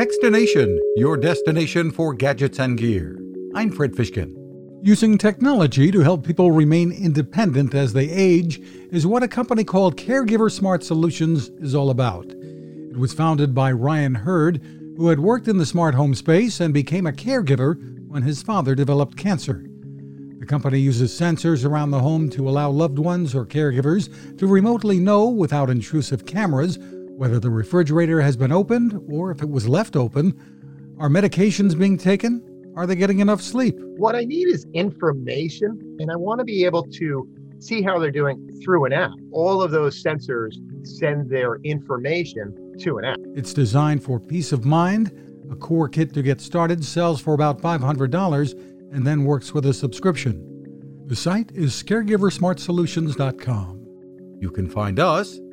Techstination, your destination for gadgets and gear. I'm Fred Fishkin. Using technology to help people remain independent as they age is what a company called Caregiver Smart Solutions is all about. It was founded by Ryan Hurd, who had worked in the smart home space and became a caregiver when his father developed cancer. The company uses sensors around the home to allow loved ones or caregivers to remotely know without intrusive cameras whether the refrigerator has been opened or if it was left open. Are medications being taken? Are they getting enough sleep? What I need is information, and I want to be able to see how they're doing through an app. All of those sensors send their information to an app. It's designed for peace of mind. A core kit to get started sells for about $500 and then works with a subscription. The site is caregiversmartsolutions.com. You can find us